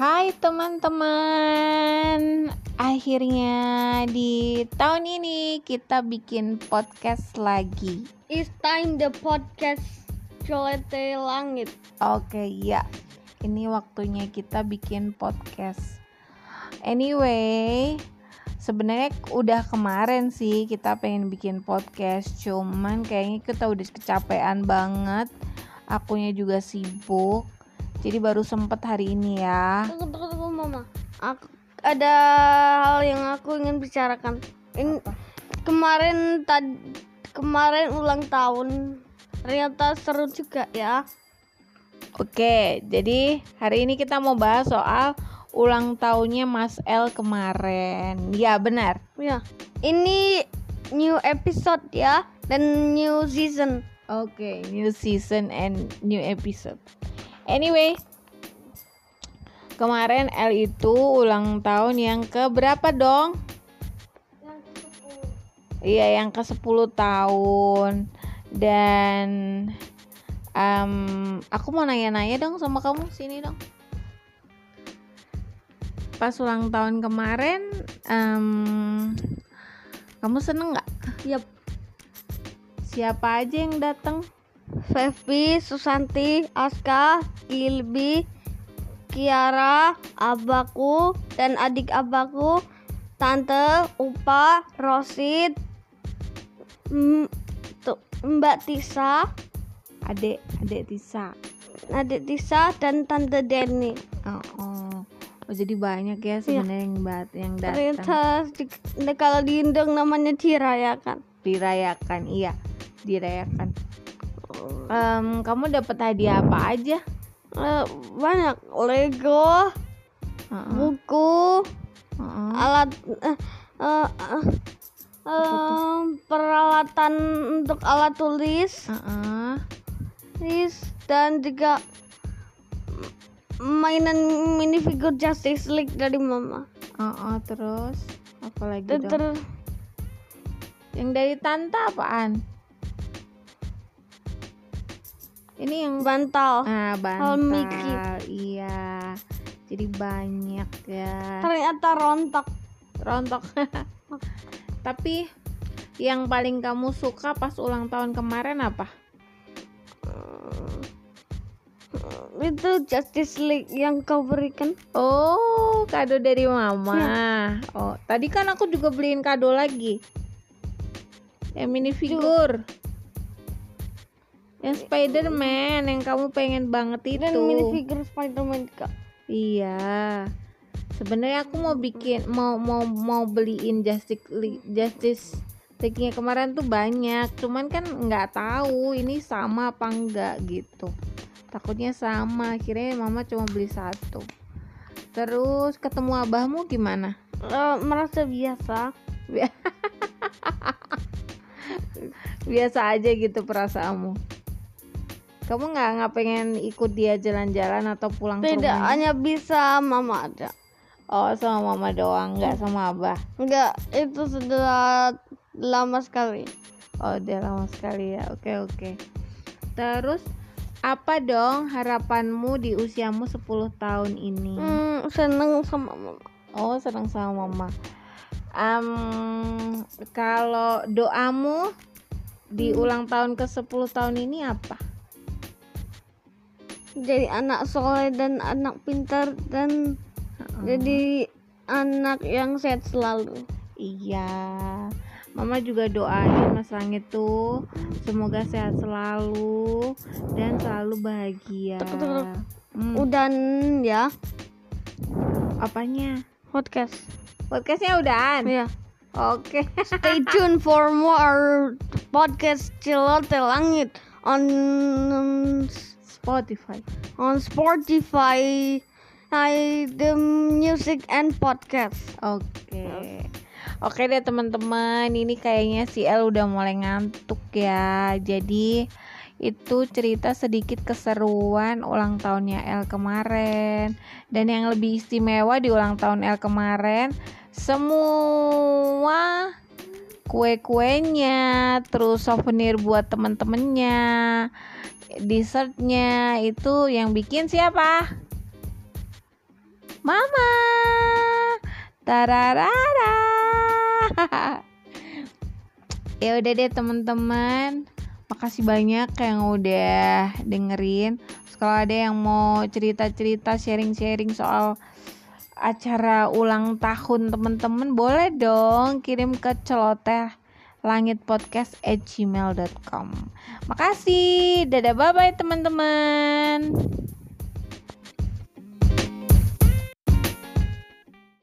Hai teman-teman, akhirnya di tahun ini kita bikin podcast lagi. It's time the podcast Colete Langit. Oke, ya, ini waktunya kita bikin podcast. Anyway, sebenarnya udah kemarin sih kita pengen bikin podcast, cuman kayaknya kita udah kecapean banget. Akunya juga sibuk jadi baru sempet hari ini ya. Tunggu, tunggu, tunggu, Mama. Aku ada hal yang aku ingin bicarakan. In, kemarin tadi kemarin ulang tahun ternyata seru juga ya. Oke, jadi hari ini kita mau bahas soal ulang tahunnya Mas L kemarin. Ya, benar. Ya. Ini new episode ya dan new season. Oke, new season and new episode. Anyway, kemarin L itu ulang tahun yang ke berapa dong? Iya, yang ke 10 tahun. Dan um, aku mau nanya-nanya dong sama kamu sini dong. Pas ulang tahun kemarin, um, kamu seneng nggak? Yap. Siapa aja yang datang? Fevi, Susanti, Aska, Ilbi, Kiara, abaku dan adik abaku, Tante, Upa, Rosid, Mbak Tisa, adik adik Tisa, adik Tisa dan Tante Denny. Oh, oh. oh jadi banyak ya sebenarnya yang bat yang datang. Ternyata kalau diundang namanya dirayakan. Dirayakan, iya, dirayakan um, kamu dapat hadiah apa aja uh, banyak Lego uh -uh. buku uh -uh. alat uh, uh, uh, uh, peralatan untuk alat tulis uh -uh. dan juga mainan minifigure Justice League dari mama uh -uh, terus apa lagi dong? yang dari tante apaan ini yang bantal. Nah bantal iya. Jadi banyak ya. Ternyata rontok. Rontok. Tapi yang paling kamu suka pas ulang tahun kemarin apa? Hmm, itu Justice League yang kau berikan. Oh kado dari mama. Ya. oh tadi kan aku juga beliin kado lagi. Yang mini figur yang Spider-Man yang kamu pengen banget itu. Dan minifigure Spider-Man kak. Iya. Sebenarnya aku mau bikin mau mau mau beliin Justice League Justice League-nya kemarin tuh banyak, cuman kan nggak tahu ini sama apa enggak gitu. Takutnya sama, akhirnya mama cuma beli satu. Terus ketemu abahmu gimana? Uh, merasa biasa. biasa aja gitu perasaanmu kamu nggak nggak pengen ikut dia jalan-jalan atau pulang tidak hanya bisa mama ada oh sama mama doang nggak sama abah? Nggak itu sudah lama sekali. Oh udah lama sekali ya oke oke. Terus apa dong harapanmu di usiamu 10 tahun ini? Hmm, seneng sama mama. Oh seneng sama mama. Um, kalau doamu di hmm. ulang tahun ke 10 tahun ini apa jadi anak soleh dan anak pintar dan uh. jadi anak yang sehat selalu iya Mama juga doain Mas Langit tuh semoga sehat selalu dan selalu bahagia. Hmm. Udah ya. Apanya? Podcast. Podcastnya udah. Iya. Oke. Okay. Stay tuned for more podcast Cilote Langit on Spotify. On Spotify, I the music and podcast. Oke. Okay. Oke deh teman-teman, ini kayaknya si El udah mulai ngantuk ya. Jadi itu cerita sedikit keseruan ulang tahunnya El kemarin. Dan yang lebih istimewa di ulang tahun El kemarin, semua kue-kuenya, terus souvenir buat temen-temennya, dessertnya itu yang bikin siapa Mama. Tararara. ya udah deh teman-teman. Makasih banyak yang udah dengerin. Kalau ada yang mau cerita-cerita sharing-sharing soal acara ulang tahun teman-teman boleh dong kirim ke celoteh langitpodcast at gmail.com Makasih, dadah bye bye teman-teman.